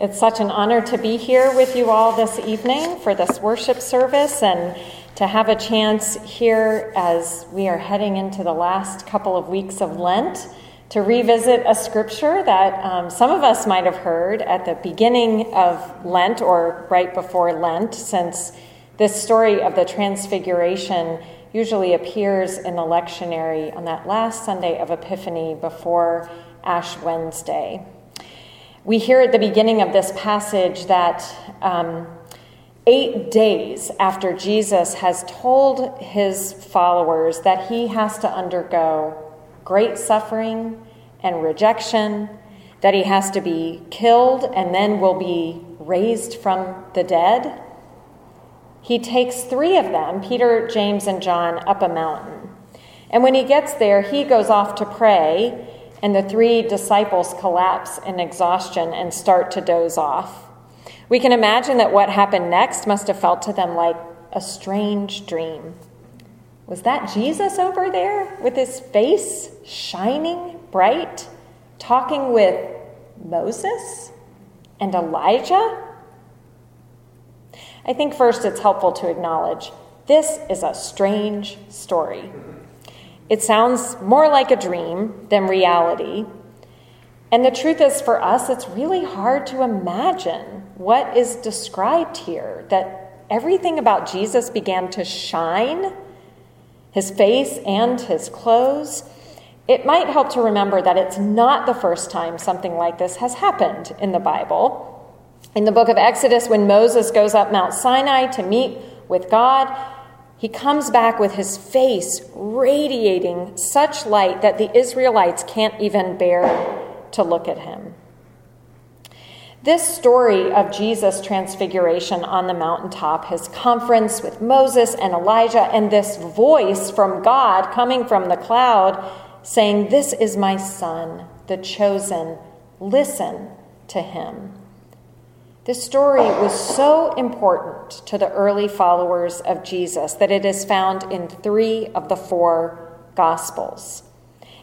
It's such an honor to be here with you all this evening for this worship service and to have a chance here as we are heading into the last couple of weeks of Lent to revisit a scripture that um, some of us might have heard at the beginning of Lent or right before Lent, since this story of the Transfiguration usually appears in the lectionary on that last Sunday of Epiphany before Ash Wednesday. We hear at the beginning of this passage that um, eight days after Jesus has told his followers that he has to undergo great suffering and rejection, that he has to be killed and then will be raised from the dead, he takes three of them, Peter, James, and John, up a mountain. And when he gets there, he goes off to pray and the three disciples collapse in exhaustion and start to doze off. We can imagine that what happened next must have felt to them like a strange dream. Was that Jesus over there with his face shining bright, talking with Moses and Elijah? I think first it's helpful to acknowledge this is a strange story. It sounds more like a dream than reality. And the truth is, for us, it's really hard to imagine what is described here that everything about Jesus began to shine, his face and his clothes. It might help to remember that it's not the first time something like this has happened in the Bible. In the book of Exodus, when Moses goes up Mount Sinai to meet with God, he comes back with his face radiating such light that the Israelites can't even bear to look at him. This story of Jesus' transfiguration on the mountaintop, his conference with Moses and Elijah, and this voice from God coming from the cloud saying, This is my son, the chosen. Listen to him. This story was so important to the early followers of Jesus that it is found in three of the four Gospels.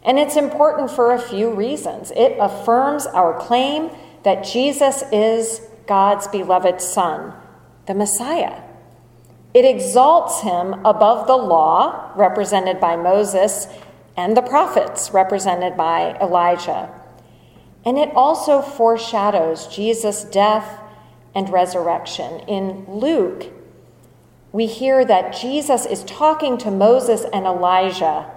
And it's important for a few reasons. It affirms our claim that Jesus is God's beloved Son, the Messiah. It exalts him above the law, represented by Moses, and the prophets, represented by Elijah. And it also foreshadows Jesus' death and resurrection. In Luke, we hear that Jesus is talking to Moses and Elijah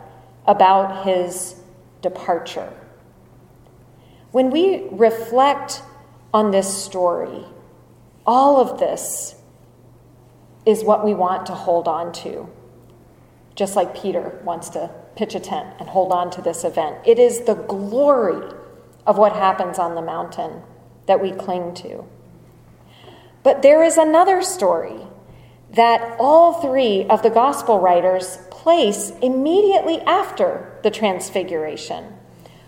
about his departure. When we reflect on this story, all of this is what we want to hold on to, just like Peter wants to pitch a tent and hold on to this event. It is the glory of what happens on the mountain that we cling to. But there is another story that all three of the gospel writers place immediately after the transfiguration,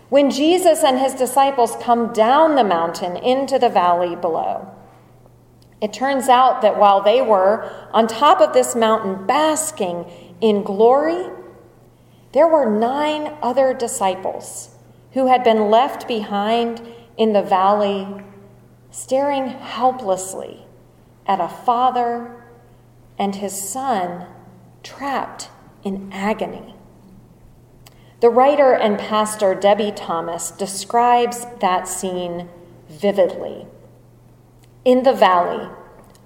when Jesus and his disciples come down the mountain into the valley below. It turns out that while they were on top of this mountain basking in glory, there were nine other disciples who had been left behind in the valley, staring helplessly at a father and his son trapped in agony. The writer and pastor Debie Thomas describes that scene vividly. In the valley,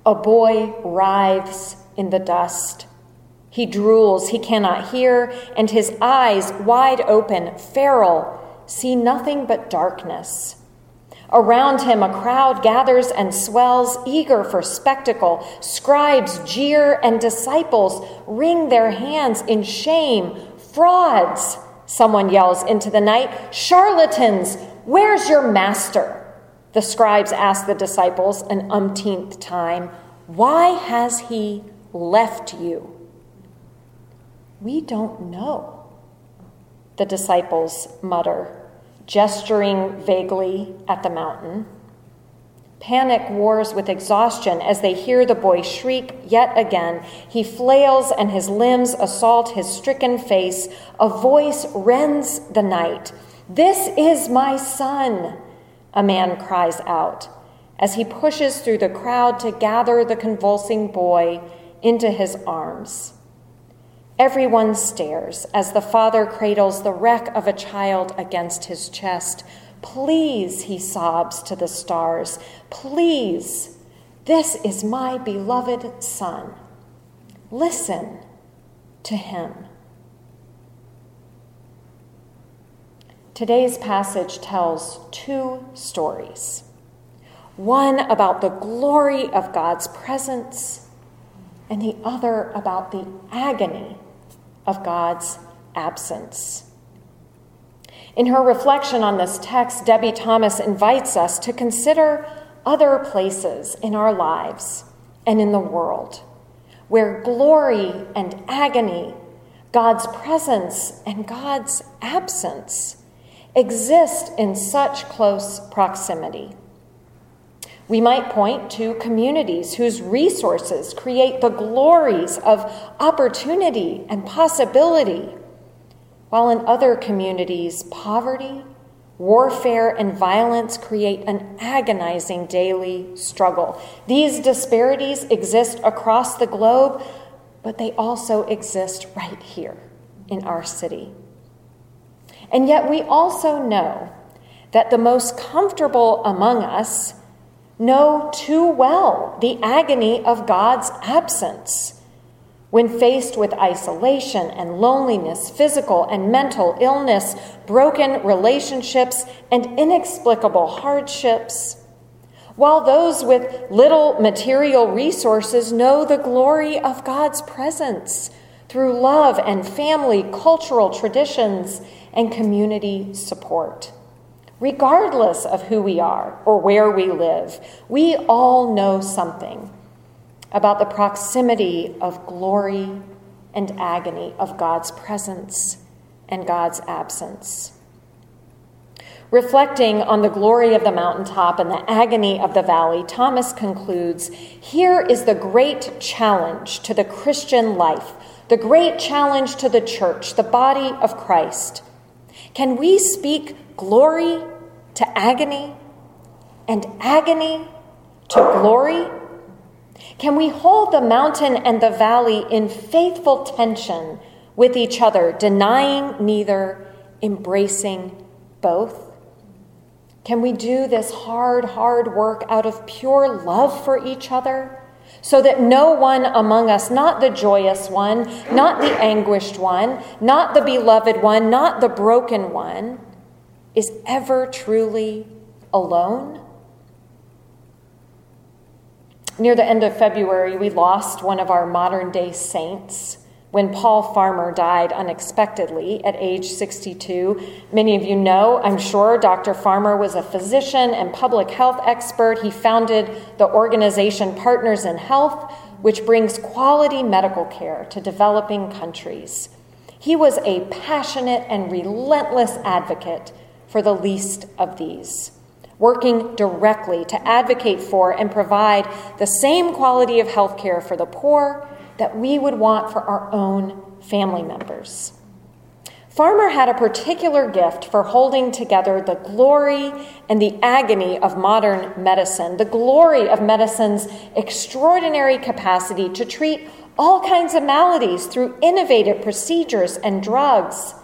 a boy writhes in the dust. He drools, he cannot hear, and his eyes, wide open, feral, see nothing but darkness. Around him, a crowd gathers and swells, eager for spectacle. Scribes jeer, and disciples wring their hands in shame. Frauds, someone yells into the night. Charlatans, where's your master? The scribes ask the disciples an umpteenth time, Why has he left you? We don't know, the disciples mutter gesturing vaguely at the mountain. Panic wars with exhaustion as they hear the boy shriek yet again. He flails and his limbs assault his stricken face. A voice rends the night. This is my son, a man cries out. as he pushes through the crowd to gather the convulsing boy into his arms. Everyone stares as the father cradles the wreck of a child against his chest. Please, he sobs to the stars, please, this is my beloved son. Listen to him. Today's passage tells two stories one about the glory of God's presence, and the other about the agony of God's absence. In her reflection on this text, Debie Thomas invites us to consider other places in our lives and in the world where glory and agony, God's presence and God's absence exist in such close proximity. We might point to communities whose resources create the glories of opportunity and possibility, while in other communities, poverty, warfare, and violence create an agonizing daily struggle. These disparities exist across the globe, but they also exist right here in our city. And yet, we also know that the most comfortable among us know too well the agony of God's absence. When faced with isolation and loneliness, physical and mental illness, broken relationships, and inexplicable hardships, while those with little material resources know the glory of God's presence through love and family, cultural traditions, and community support. Regardless of who we are or where we live, we all know something about the proximity of glory and agony of God's presence and God's absence. Reflecting on the glory of the mountaintop and the agony of the valley, Thomas concludes Here is the great challenge to the Christian life, the great challenge to the church, the body of Christ. Can we speak glory to agony and agony to glory? Can we hold the mountain and the valley in faithful tension with each other, denying neither, embracing both? Can we do this hard, hard work out of pure love for each other? So that no one among us, not the joyous one, not the anguished one, not the beloved one, not the broken one, is ever truly alone? Near the end of February, we lost one of our modern day saints when Paul Farmer died unexpectedly at age 62. Many of you know, I'm sure, Dr. Farmer was a physician and public health expert. He founded the organization Partners in Health, which brings quality medical care to developing countries. He was a passionate and relentless advocate for the least of these working directly to advocate for and provide the same quality of health care for the poor that we would want for our own family members. Farmer had a particular gift for holding together the glory and the agony of modern medicine, the glory of medicine's extraordinary capacity to treat all kinds of maladies through innovative procedures and drugs,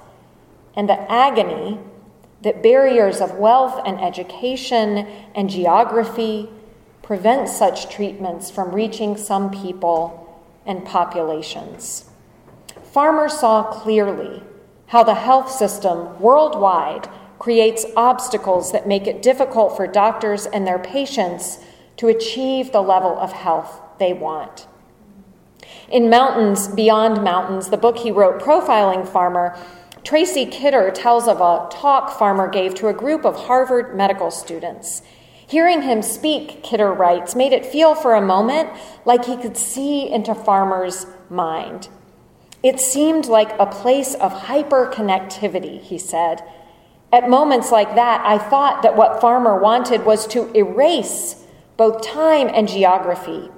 and the agony that barriers of wealth and education and geography prevent such treatments from reaching some people and populations. Farmer saw clearly how the health system worldwide creates obstacles that make it difficult for doctors and their patients to achieve the level of health they want. In Mountains Beyond Mountains, the book he wrote profiling Farmer, Tracy Kidder tells of a talk Farmer gave to a group of Harvard medical students. Hearing him speak, Kidder writes, made it feel for a moment like he could see into Farmer's mind. It seemed like a place of hyperconnectivity, he said. At moments like that, I thought that what Farmer wanted was to erase both time and geography,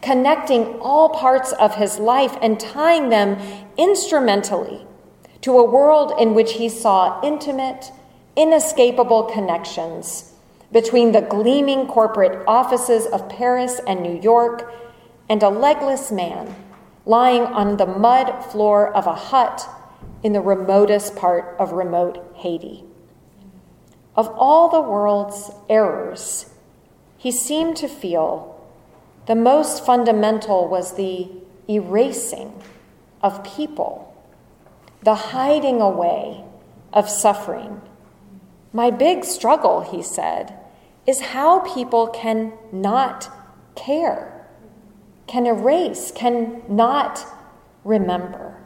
connecting all parts of his life and tying them instrumentally to a world in which he saw intimate, inescapable connections between the gleaming corporate offices of Paris and New York and a legless man lying on the mud floor of a hut in the remotest part of remote Haiti. Of all the world's errors, he seemed to feel the most fundamental was the erasing of people, the hiding away of suffering. My big struggle, he said, is how people can not care, can erase, can not remember.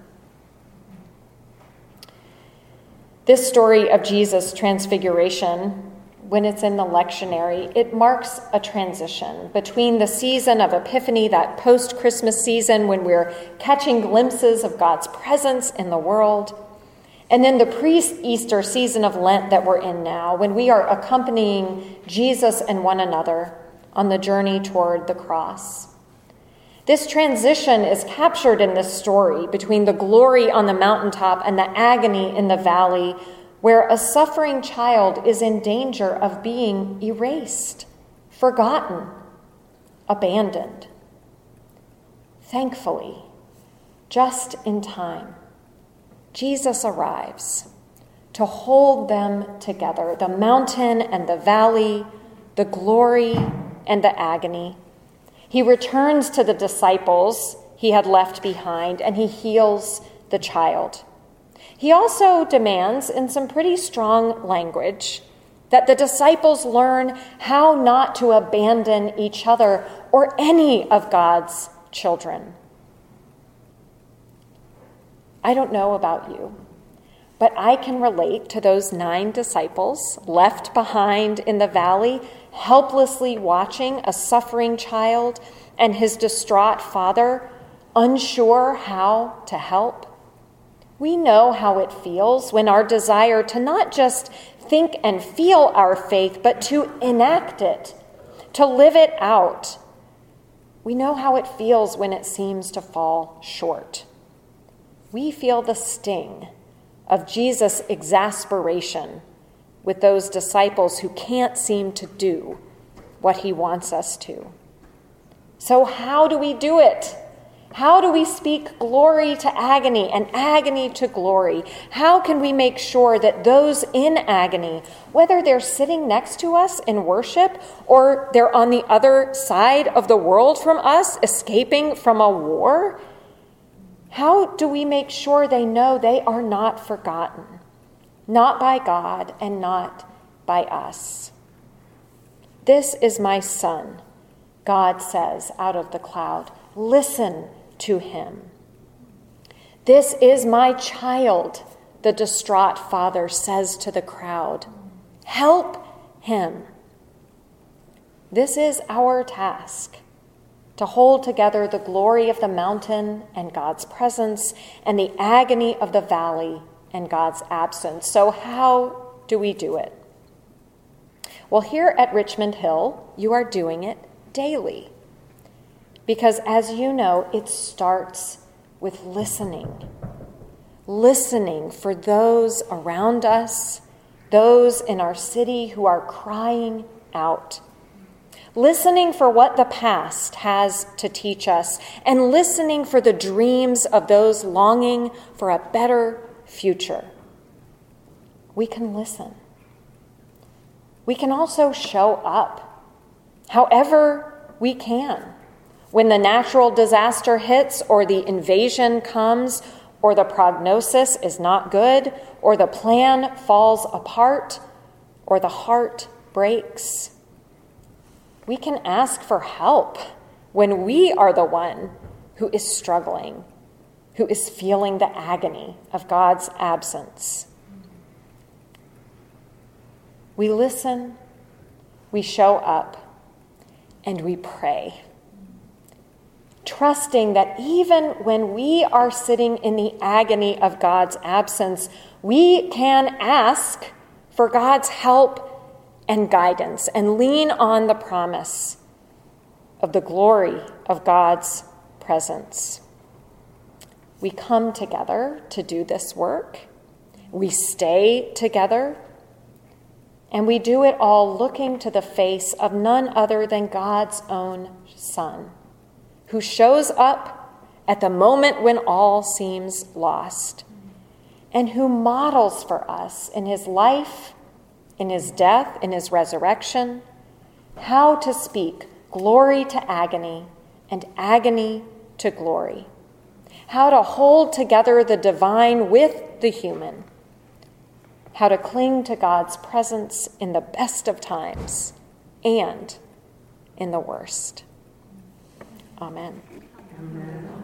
This story of Jesus' transfiguration, when it's in the lectionary, it marks a transition between the season of Epiphany, that post Christmas season when we're catching glimpses of God's presence in the world, and then the pre Easter season of Lent that we're in now, when we are accompanying Jesus and one another on the journey toward the cross. This transition is captured in this story between the glory on the mountaintop and the agony in the valley, where a suffering child is in danger of being erased, forgotten, abandoned. Thankfully, just in time, Jesus arrives to hold them together the mountain and the valley, the glory and the agony. He returns to the disciples he had left behind and he heals the child. He also demands, in some pretty strong language, that the disciples learn how not to abandon each other or any of God's children. I don't know about you, but I can relate to those nine disciples left behind in the valley, helplessly watching a suffering child and his distraught father, unsure how to help. We know how it feels when our desire to not just think and feel our faith, but to enact it, to live it out. We know how it feels when it seems to fall short we feel the sting of Jesus' exasperation with those disciples who can't seem to do what he wants us to. So, how do we do it? How do we speak glory to agony and agony to glory? How can we make sure that those in agony, whether they're sitting next to us in worship or they're on the other side of the world from us, escaping from a war, how do we make sure they know they are not forgotten? Not by God and not by us. This is my son, God says out of the cloud. Listen to him. This is my child, the distraught father says to the crowd. Help him. This is our task to hold together the glory of the mountain and God's presence and the agony of the valley and God's absence. So, how do we do it? Well, here at Richmond Hill, you are doing it daily. Because as you know, it starts with listening. Listening for those around us, those in our city who are crying out listening for what the past has to teach us, and listening for the dreams of those longing for a better future. We can listen. We can also show up however we can. When the natural disaster hits, or the invasion comes, or the prognosis is not good, or the plan falls apart, or the heart breaks we can ask for help when we are the one who is struggling, who is feeling the agony of God's absence. We listen, we show up, and we pray. Trusting that even when we are sitting in the agony of God's absence, we can ask for God's help and guidance and lean on the promise of the glory of God's presence. We come together to do this work. We stay together. And we do it all looking to the face of none other than God's own Son, who shows up at the moment when all seems lost, and who models for us in his life, in his death, in his resurrection, how to speak glory to agony and agony to glory, how to hold together the divine with the human how to cling to God's presence in the best of times and in the worst. Amen. Amen.